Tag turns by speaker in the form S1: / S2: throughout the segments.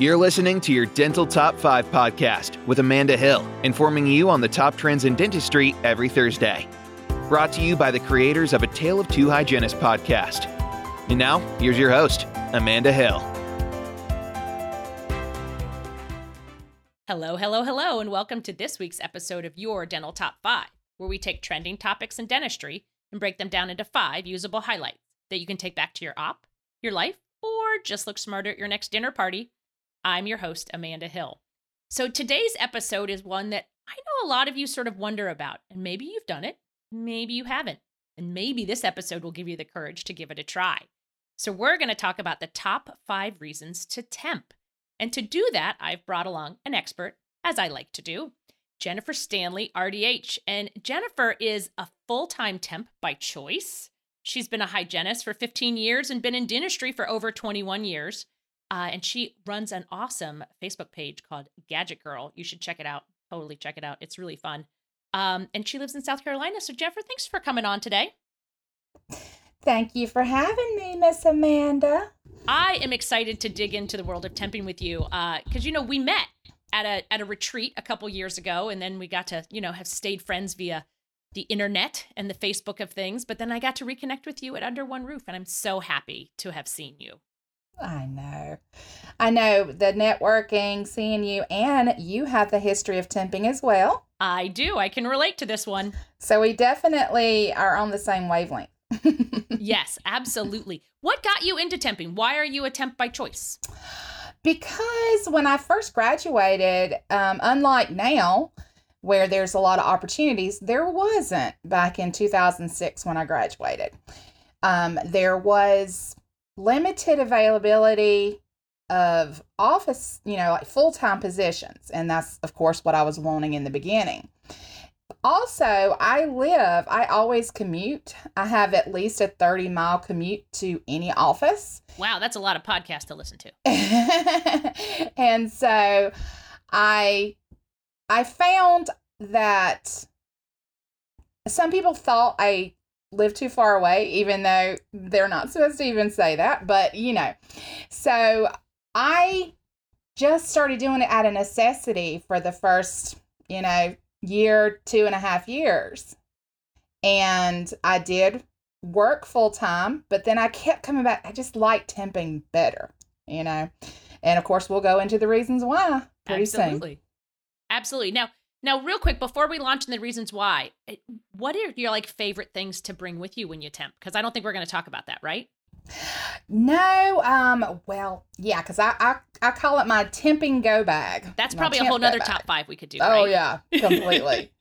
S1: You're listening to your Dental Top 5 podcast with Amanda Hill, informing you on the top trends in dentistry every Thursday. Brought to you by the creators of A Tale of Two Hygienists podcast. And now, here's your host, Amanda Hill.
S2: Hello, hello, hello, and welcome to this week's episode of Your Dental Top 5, where we take trending topics in dentistry and break them down into five usable highlights that you can take back to your op, your life, or just look smarter at your next dinner party I'm your host, Amanda Hill. So today's episode is one that I know a lot of you sort of wonder about, and maybe you've done it, maybe you haven't, and maybe this episode will give you the courage to give it a try. So we're going to talk about the top five reasons to temp. And to do that, I've brought along an expert, as I like to do, Jennifer Stanley, RDH. And Jennifer is a full time temp by choice. She's been a hygienist for 15 years and been in dentistry for over 21 years. Uh, and she runs an awesome Facebook page called Gadget Girl. You should check it out. Totally check it out. It's really fun. Um, and she lives in South Carolina. So, Jennifer, thanks for coming on today.
S3: Thank you for having me, Miss Amanda.
S2: I am excited to dig into the world of temping with you because uh, you know we met at a at a retreat a couple years ago, and then we got to you know have stayed friends via the internet and the Facebook of things. But then I got to reconnect with you at Under One Roof, and I'm so happy to have seen you.
S3: I know. I know the networking, seeing you, and you have the history of temping as well.
S2: I do. I can relate to this one.
S3: So we definitely are on the same wavelength.
S2: yes, absolutely. What got you into temping? Why are you a temp by choice?
S3: Because when I first graduated, um, unlike now, where there's a lot of opportunities, there wasn't back in 2006 when I graduated. Um, there was limited availability of office, you know, like full time positions. And that's, of course, what I was wanting in the beginning. Also, I live, I always commute. I have at least a 30 mile commute to any office.
S2: Wow, that's a lot of podcasts to listen to.
S3: and so I I found that some people thought I live too far away, even though they're not supposed to even say that. But, you know, so I just started doing it out of necessity for the first, you know, year, two and a half years. And I did work full time, but then I kept coming back. I just like temping better, you know. And of course, we'll go into the reasons why pretty
S2: Absolutely.
S3: soon.
S2: Absolutely. Now, now, real quick, before we launch in the reasons why, what are your like favorite things to bring with you when you temp? Because I don't think we're going to talk about that, right?
S3: No, um, well, yeah, because I, I I call it my temping go bag.
S2: That's probably a whole nother top five we could do.
S3: Oh
S2: right?
S3: yeah, completely.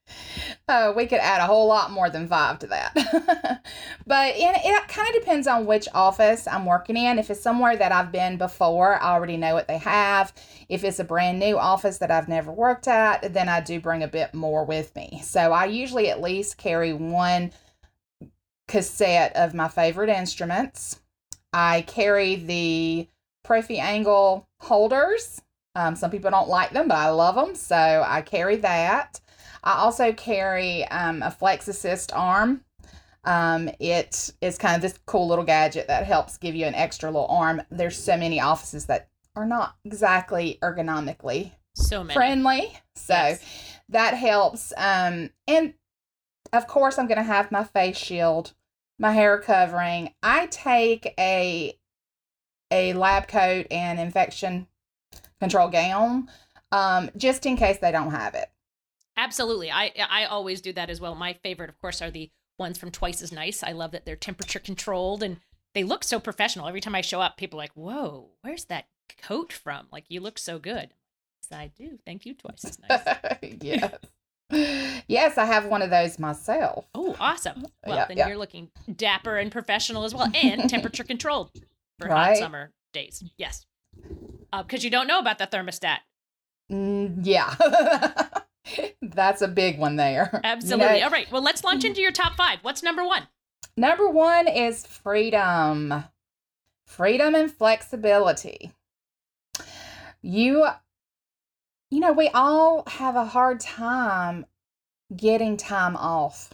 S3: oh, we could add a whole lot more than five to that. but in, it kind of depends on which office I'm working in. If it's somewhere that I've been before, I already know what they have. If it's a brand new office that I've never worked at, then I do bring a bit more with me. So I usually at least carry one cassette of my favorite instruments. I carry the prophy angle holders. Um, some people don't like them, but I love them, so I carry that. I also carry um, a Flex Assist arm. Um, it is kind of this cool little gadget that helps give you an extra little arm. There's so many offices that are not exactly ergonomically
S2: so many.
S3: friendly, so yes. that helps. Um, and of course, I'm going to have my face shield, my hair covering. I take a a lab coat and infection control gown um, just in case they don't have it.
S2: Absolutely. I I always do that as well. My favorite, of course, are the ones from Twice as Nice. I love that they're temperature controlled and they look so professional. Every time I show up, people are like, "Whoa, where's that coat from? Like, you look so good." Yes, I do. Thank you, Twice as Nice.
S3: yes. Yes, I have one of those myself.
S2: Oh, awesome. Well, yeah, then yeah. you're looking dapper and professional as well, and temperature controlled for right? hot summer days. Yes. Because uh, you don't know about the thermostat.
S3: Mm, yeah. That's a big one there.
S2: Absolutely. You know, All right. Well, let's launch into your top five. What's number one?
S3: Number one is freedom. Freedom and flexibility. You, you know, we all have a hard time getting time off.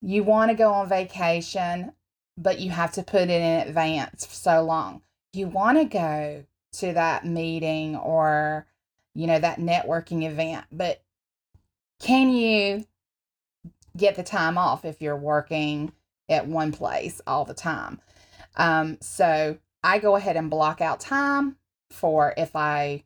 S3: You want to go on vacation, but you have to put it in advance for so long. You want to go to that meeting or, you know, that networking event. But can you get the time off if you're working at one place all the time? Um, so I go ahead and block out time for if I,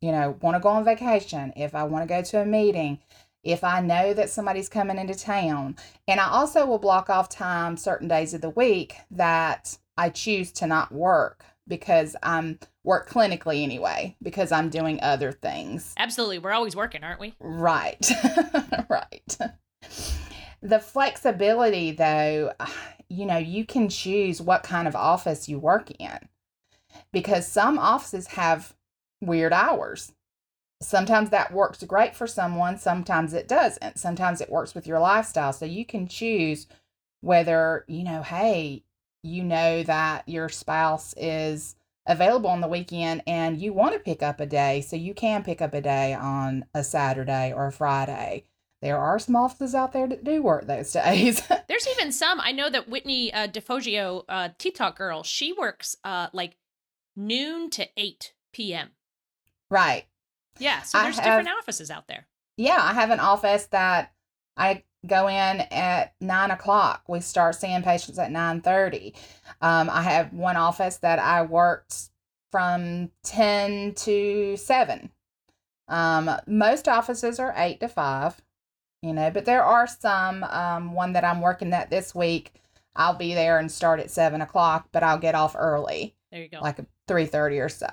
S3: you know, want to go on vacation, if I want to go to a meeting, if I know that somebody's coming into town. And I also will block off time certain days of the week that I choose to not work because I'm work clinically anyway, because I'm doing other things.
S2: Absolutely. We're always working, aren't we?
S3: Right. right. The flexibility, though, you know, you can choose what kind of office you work in because some offices have weird hours. Sometimes that works great for someone, sometimes it doesn't. Sometimes it works with your lifestyle. So you can choose whether, you know, hey, you know that your spouse is available on the weekend and you want to pick up a day, so you can pick up a day on a Saturday or a Friday. There are some offices out there that do work those days.
S2: There's even some. I know that Whitney uh, DiFoggio, uh, Tooth Talk girl, she works uh, like noon to 8 p.m.
S3: right.
S2: Yeah, so there's
S3: have-
S2: different offices out there.
S3: Yeah, I have an office that I go in at nine o'clock. We start seeing patients at nine thirty. Um, I have one office that I worked from ten to seven. Um, most offices are eight to five, you know, but there are some. Um, one that I'm working at this week, I'll be there and start at seven o'clock, but I'll get off early,
S2: There you go.
S3: like three thirty or so.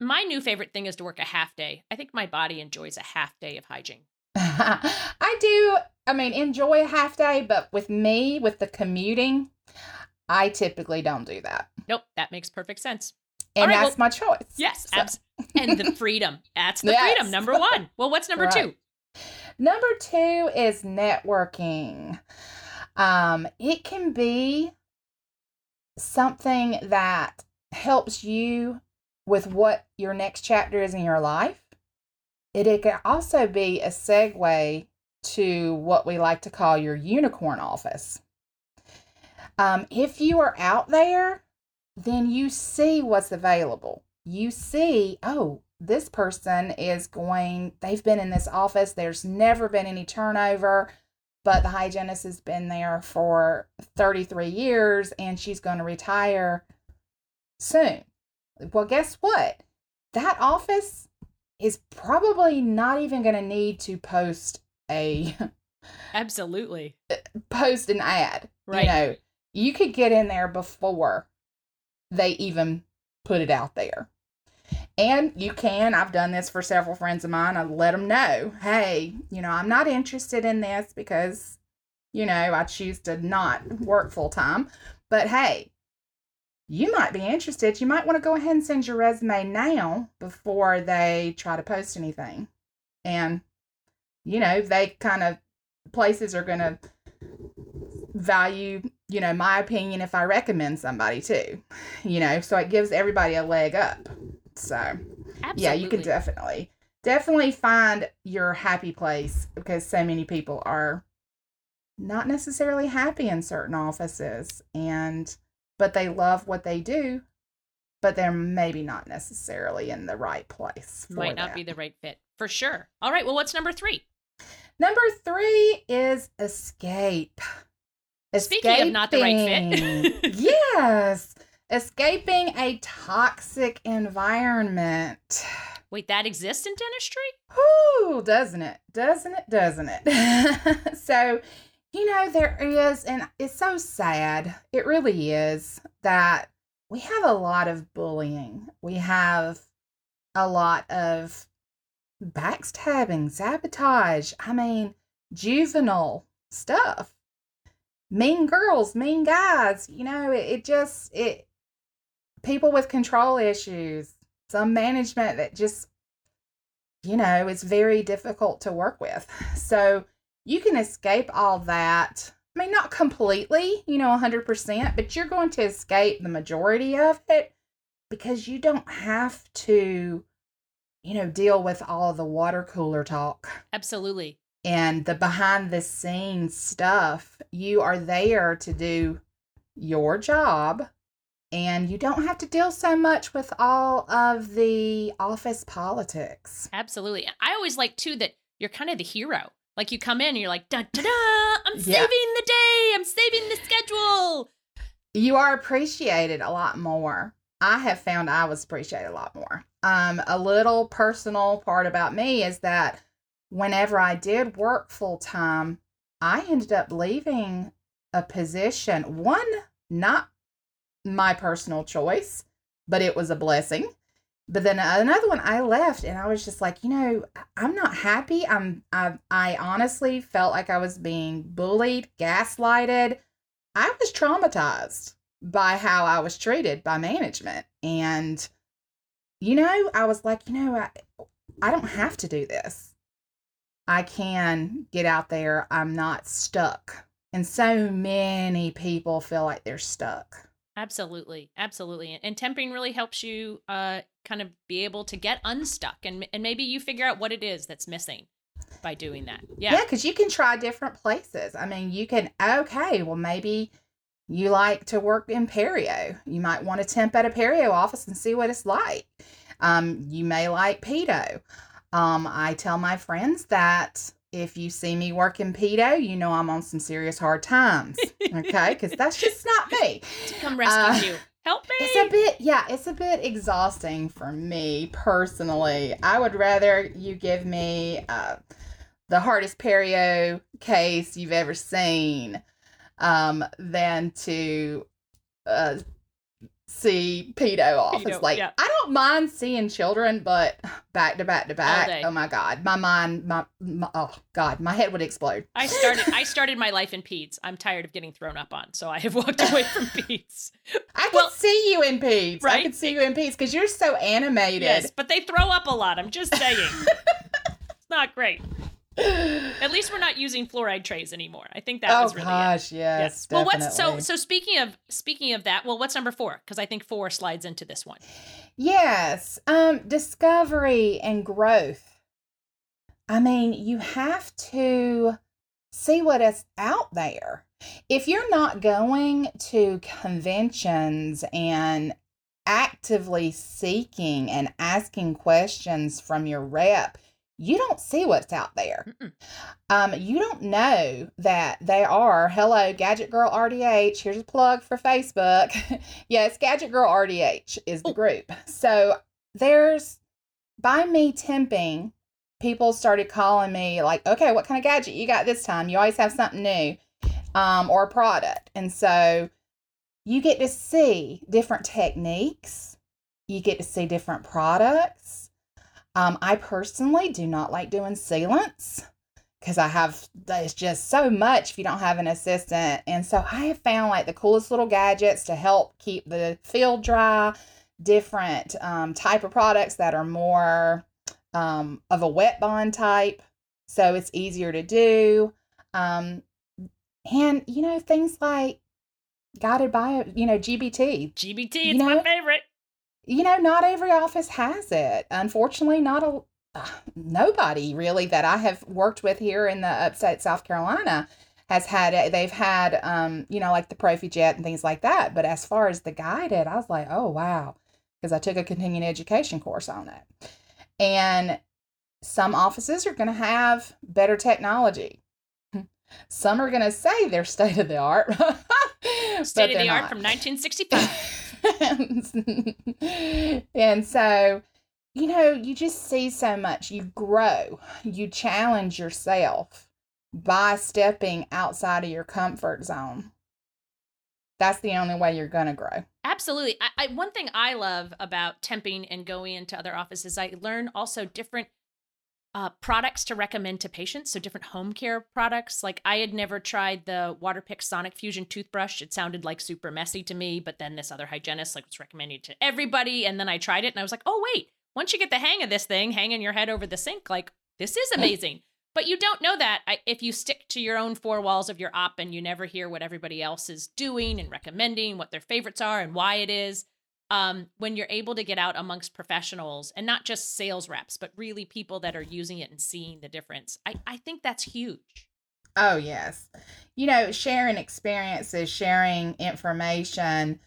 S2: My new favorite thing is to work a half day. I think my body enjoys a half day of hygiene.
S3: I do, I mean, enjoy a half day, but with me, with the commuting, I typically don't do that.
S2: Nope, that makes perfect sense.
S3: And
S2: right,
S3: that's my choice.
S2: Yes,
S3: So-
S2: abs- and the freedom. That's the
S3: Yes.
S2: freedom, number one. Well, what's number
S3: Right.
S2: two?
S3: Number two is networking. Um, it can be something that helps you with what your next chapter is in your life. It, it can also be a segue to what we like to call your unicorn office. Um, if you are out there, then you see what's available. You see, oh, this person is going, they've been in this office, there's never been any turnover, but the hygienist has been there for 33 years and she's going to retire soon. Well, guess what? That office is probably not even going to need to post a
S2: Absolutely.
S3: post an ad.
S2: Right.
S3: You know, you could get in there before they even put it out there. And you can, I've done this for several friends of mine. I let them know, hey, you know, I'm not interested in this because, you know, I choose to not work full time. But hey, you might be interested. You might want to go ahead and send your resume now before they try to post anything. And, you know, they kind of, places are going to value, you know, my opinion if I recommend somebody too, you know, so it gives everybody a leg up. So,
S2: Absolutely.
S3: yeah, you can definitely, definitely find your happy place because so many people are not necessarily happy in certain offices and, but they love what they do, but they're maybe not necessarily in the right place. For
S2: Might not
S3: that.
S2: be the right fit. For sure. All right. Well, what's number three?
S3: Number three is escape.
S2: Speaking of not the right fit.
S3: Yes. Escaping a toxic environment.
S2: Wait, that exists in dentistry?
S3: Whoo, doesn't it? Doesn't it? Doesn't it? so, you know, there is, and it's so sad. It really is that we have a lot of bullying. We have a lot of backstabbing, sabotage. I mean, juvenile stuff. Mean girls, mean guys. You know, it, it just, it, people with control issues, some management that just you know, it's very difficult to work with. So you can escape all that. I mean, not completely, you know, 100%, but you're going to escape the majority of it because you don't have to, you know, deal with all of the water cooler talk
S2: Absolutely.
S3: and the behind the scenes stuff. You are there to do your job and you don't have to deal so much with all of the office politics.
S2: Absolutely. I always like too that you're kind of the hero. Like you come in and you're like, da da da, I'm
S3: Yeah.
S2: saving the day, I'm saving the schedule.
S3: You are appreciated a lot more. I have found I was appreciated a lot more. Um, a little personal part about me is that whenever I did work full time, I ended up leaving a position. One, not my personal choice, but it was a blessing. But then another one, I left, and I was just like, you know, I'm not happy. I'm, I, I honestly felt like I was being bullied, gaslighted. I was traumatized by how I was treated by management, and you know, I was like, you know, I, I don't have to do this. I can get out there. I'm not stuck. And so many people feel like they're stuck.
S2: Absolutely, absolutely, and temping really helps you uh, kind of be able to get unstuck, and and maybe you figure out what it is that's missing by doing that. Yeah,
S3: Yeah, because you can try different places. I mean, you can, okay, well, maybe you like to work in Perio. You might want to temp at a Perio office and see what it's like. Um, you may like Pedo. Um, I tell my friends that if you see me working Pedo, you know I'm on some serious hard times. Okay, because that's just not me.
S2: to come rescue
S3: Uh,
S2: you. Help me.
S3: It's a bit, yeah, it's a bit exhausting for me personally. I would rather you give me uh, the hardest perio case you've ever seen um, than to uh, see pedo off.
S2: Pedo,
S3: It's like. I don't mind seeing children, but back to back to back. Oh my god, my mind, my, my oh god, my head would explode.
S2: I started I started my life in peds. I'm tired of getting thrown up on, so I have walked away from peds.
S3: I can see you in peds. I can see you in peds because you're so animated.
S2: Yes, but they throw up a lot. I'm just saying. it's not great. At least we're not using fluoride trays anymore. I think that
S3: oh
S2: was really it.
S3: gosh, yes.
S2: Yes. Well, what's so so speaking of speaking of that, well, what's number four? Because I think four slides into this one.
S3: Yes, um, discovery and growth. I mean, you have to see what is out there. If you're not going to conventions and actively seeking and asking questions from your rep, you don't see what's out there. Um, you don't know that they are hello gadget girl rdh here's a plug for facebook. Yes gadget girl rdh is the
S2: Oh.
S3: group. So there's by me temping people started calling me like okay what kind of gadget you got this time? You always have something new um, or a product. And so you get to see different techniques. You get to see different products um, i personally do not like doing sealants because I have there's just so much if you don't have an assistant. And so I have found like the coolest little gadgets to help keep the field dry, different um, type of products that are more um, of a wet bond type. So it's easier to do. Um, and, you know, things like guided by, you know, GBT.
S2: GBT,
S3: You
S2: it's my favorite.
S3: You know, not every office has it. Unfortunately, not a uh, nobody really that I have worked with here in the upstate South Carolina has had it. They've had, um, you know, like the ProphyJet and things like that. But as far as the guided, I was like, oh wow, because I took a continuing education course on it. And some offices are going to have better technology. Some are going to say they're state of the art.
S2: State of the art from 1965.
S3: and so, you know, you just see so much. You grow, you challenge yourself by stepping outside of your comfort zone. That's the only way you're going to grow.
S2: Absolutely. I, I one thing I love about temping and going into other offices, I learn also different uh, products to recommend to patients. So different home care products. Like I had never tried the Waterpik Sonic Fusion toothbrush. It sounded like super messy to me, but then this other hygienist like was recommending it to everybody, and then I tried it and I was like, oh wait, once you get the hang of this thing, hanging your head over the sink, like this is amazing. But you don't know that I, if you stick to your own four walls of your op and you never hear what everybody else is doing and recommending, what their favorites are and why it is. Um, when you're able to get out amongst professionals and not just sales reps, but really people that are using it and seeing the difference, I, I think that's huge.
S3: Oh, yes. You know, sharing experiences, sharing information,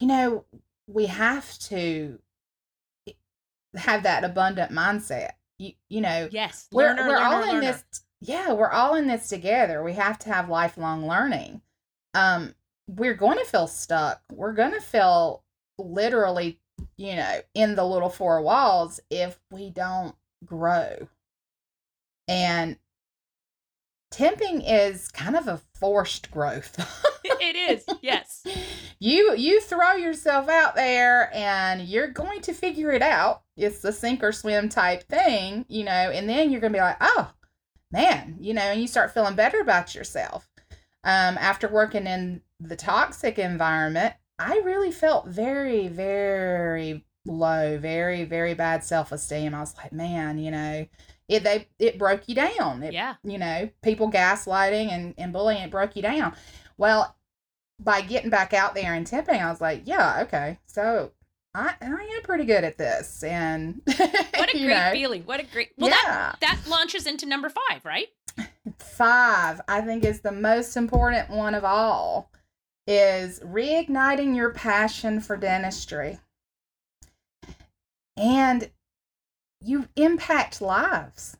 S3: you know, we have to have that abundant mindset. You, you know,
S2: Yes.
S3: we're, we're
S2: learner,
S3: all in
S2: learner.
S3: this yeah we're all in this together we have to have lifelong learning um we're going to feel stuck we're going to feel literally you know in the little four walls if we don't grow and temping is kind of a forced growth
S2: it is. Yes.
S3: you you throw yourself out there and you're going to figure it out it's the sink or swim type thing you know and then you're going to be like oh man you know and you start feeling better about yourself um after working in the toxic environment i really felt very very low very very bad self-esteem i was like man you know it they it broke you down it
S2: Yeah.
S3: you know, people gaslighting and, and bullying, it broke you down. Well, by getting back out there and tipping, I was like, yeah, okay. So I, I am pretty good at this. And
S2: What a great
S3: know,
S2: feeling. What a great. Well, that
S3: yeah.
S2: that launches into number five, right?
S3: Five, I think is the most important one of all is reigniting your passion for dentistry. And you impact lives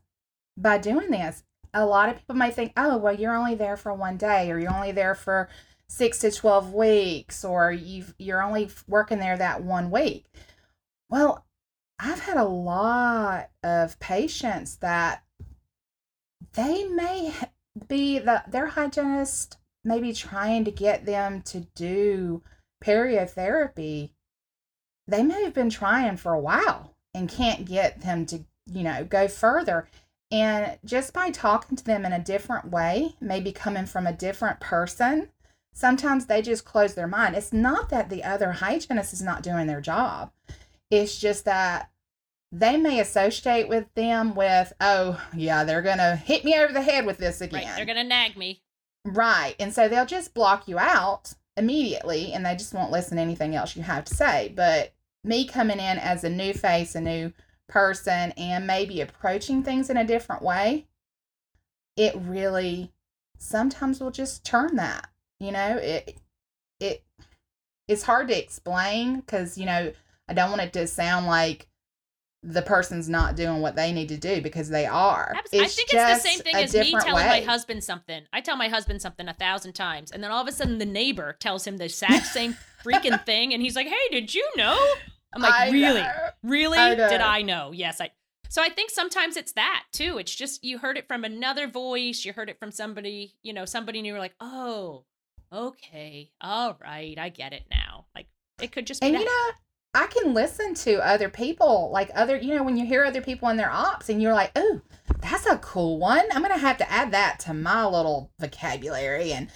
S3: by doing this. A lot of people may think, oh, well, you're only there for one day, or you're only there for six to 12 weeks, or you've, you're only working there that one week. Well, I've had a lot of patients that they may be the their hygienist maybe trying to get them to do periotherapy. They may have been trying for a while and can't get them to, you know, go further. And just by talking to them in a different way, maybe coming from a different person, sometimes they just close their mind. It's not that the other hygienist is not doing their job. It's just that they may associate with them with, oh, yeah, they're going to hit me over the head with this again.
S2: Right. They're gonna nag me.
S3: Right. And so they'll just block you out immediately and they just won't listen to anything else you have to say. But me coming in as a new face, a new person, and maybe approaching things in a different way, it really sometimes will just turn that. You know, it it it's hard to explain because, you know, I don't want it to sound like the person's not doing what they need to do because they are.
S2: Abs- I think it's the same thing as me telling
S3: way.
S2: my husband something. I tell my husband something a thousand times, and then all of a sudden the neighbor tells him the exact same freaking thing, and he's like, "Hey, did you know?" I'm like,
S3: I
S2: "Really?
S3: know.
S2: Really?
S3: I.
S2: Did I know? Yes, I." So I think sometimes it's that too. It's just you heard it from another voice, you heard it from somebody, you know, somebody, and you were like, "Oh, okay, all right, I get it now." Like it could just be
S3: And
S2: that.
S3: you know, I can listen to other people, like other, you know, when you hear other people in their ops and you're like, oh, that's a cool one. I'm going to have to add that to my little vocabulary. And,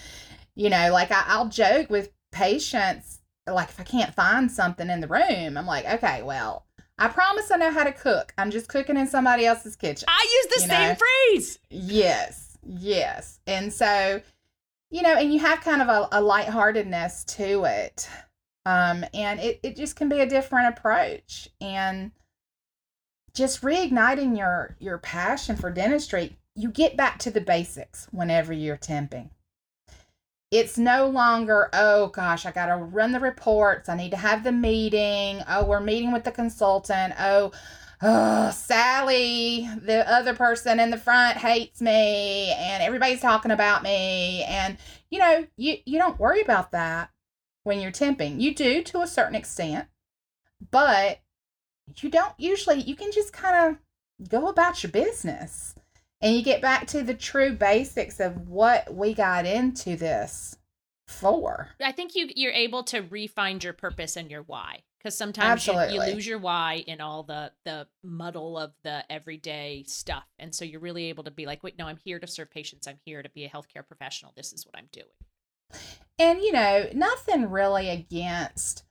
S3: you know, like I, I'll joke with patients, like if I can't find something in the room, I'm like, okay, well, I promise I know how to cook. I'm just cooking in somebody else's kitchen.
S2: I use the same
S3: know.
S2: phrase.
S3: Yes, yes. And so, you know, and you have kind of a, a lightheartedness to it. Um, and it, it just can be a different approach. And just reigniting your your passion for dentistry, you get back to the basics whenever you're temping. It's no longer, oh gosh, I got to run the reports. I need to have the meeting. Oh, we're meeting with the consultant. Oh, oh, Sally, the other person in the front hates me and everybody's talking about me. And, you know, you, you don't worry about that when you're temping. You do to a certain extent, but you don't usually, you can just kind of go about your business and you get back to the true basics of what we got into this for.
S2: I think you you're able to refine your purpose and your why because sometimes you, you lose your why in all the the muddle of the everyday stuff, and so you're really able to be like, wait, no, I'm here to serve patients. I'm here to be a healthcare professional. This is what I'm doing.
S3: And you know, nothing really against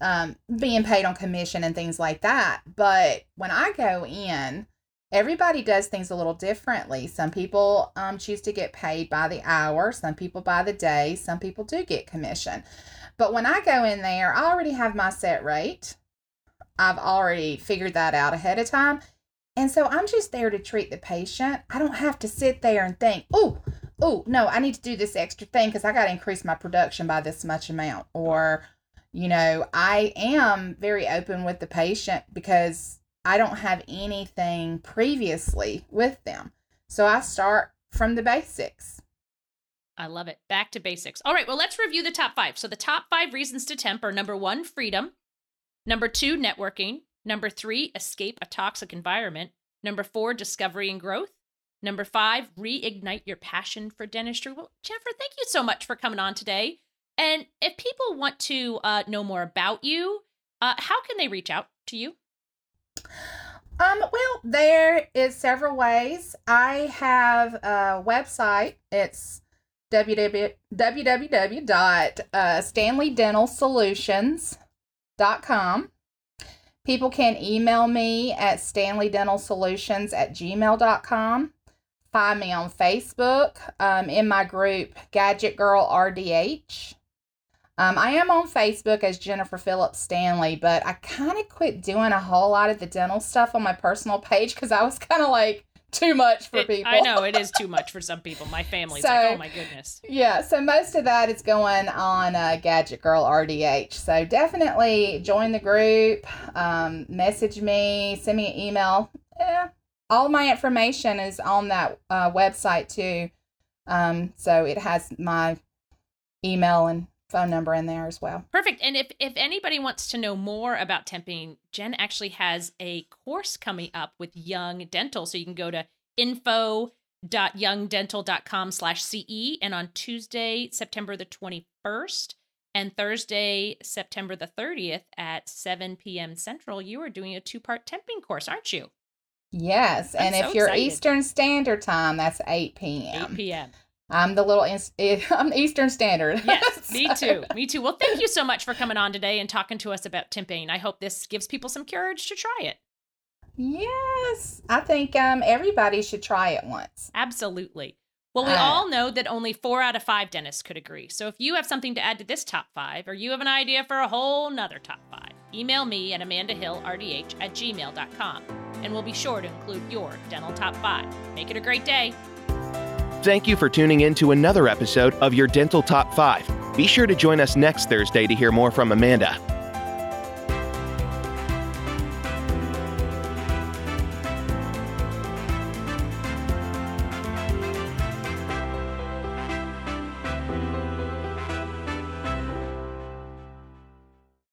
S3: um, being paid on commission and things like that. But when I go in, everybody does things a little differently. Some people um, choose to get paid by the hour, some people by the day, some people do get commission. But when I go in there, I already have my set rate. I've already figured that out ahead of time. And so I'm just there to treat the patient. I don't have to sit there and think, oh, oh, no, I need to do this extra thing because I got to increase my production by this much amount. Or, you know, I am very open with the patient because I don't have anything previously with them. So I start from the basics.
S2: I love it. Back to basics. All right, well, let's review the top five. So the top five reasons to temp are number one, freedom. Number two, networking. Number three, escape a toxic environment. Number four, discovery and growth. Number five, reignite your passion for dentistry. Well, Jennifer, thank you so much for coming on today. And if people want to uh, know more about you, uh, how can they reach out to you?
S3: Um, well, there is several ways. I have a website. It's www.stanleydentalsolutions.com. People can email me at stanleydentalsolutions at gmail.com. Find me on Facebook um, in my group Gadget Girl RDH. Um, I am on Facebook as Jennifer Phillips Stanley, but I kind of quit doing a whole lot of the dental stuff on my personal page because I was kind of like too much for
S2: It-
S3: people.
S2: I know it is too much for some people. My family's
S3: So-
S2: like, oh my goodness.
S3: Yeah, so most of that is going on uh, Gadget Girl RDH. So definitely join the group, um, message me, send me an email. Yeah, all my information is on that uh, website too. Um, so it has my email and phone number in there as well.
S2: Perfect. And if if anybody wants to know more about temping, Jen actually has a course coming up with Young Dental. So you can go to info.youngdental.com slash CE. And on Tuesday, September the 21st and Thursday, September the 30th at 7 p.m. Central, you are doing a two-part temping course, aren't you?
S3: Yes,
S2: I'm
S3: and
S2: so
S3: if you're
S2: excited.
S3: Eastern Standard Time, that's 8 p.m.
S2: 8 p.m.
S3: I'm the little, I'm Eastern Standard.
S2: Yes, me too. Me too. Well, thank you so much for coming on today and talking to us about temping. I hope this gives people some courage to try it.
S3: Yes, I think um, everybody should try it once.
S2: Absolutely. Well, we
S3: Uh,
S2: all know that only four out of five dentists could agree. So if you have something to add to this top five, or you have an idea for a whole nother top five, email me at amandahilldh at gmail.com, and we'll be sure to include your dental top five. Make it a great day.
S1: Thank you for tuning in to another episode of your Dental Top 5. Be sure to join us next Thursday to hear more from Amanda.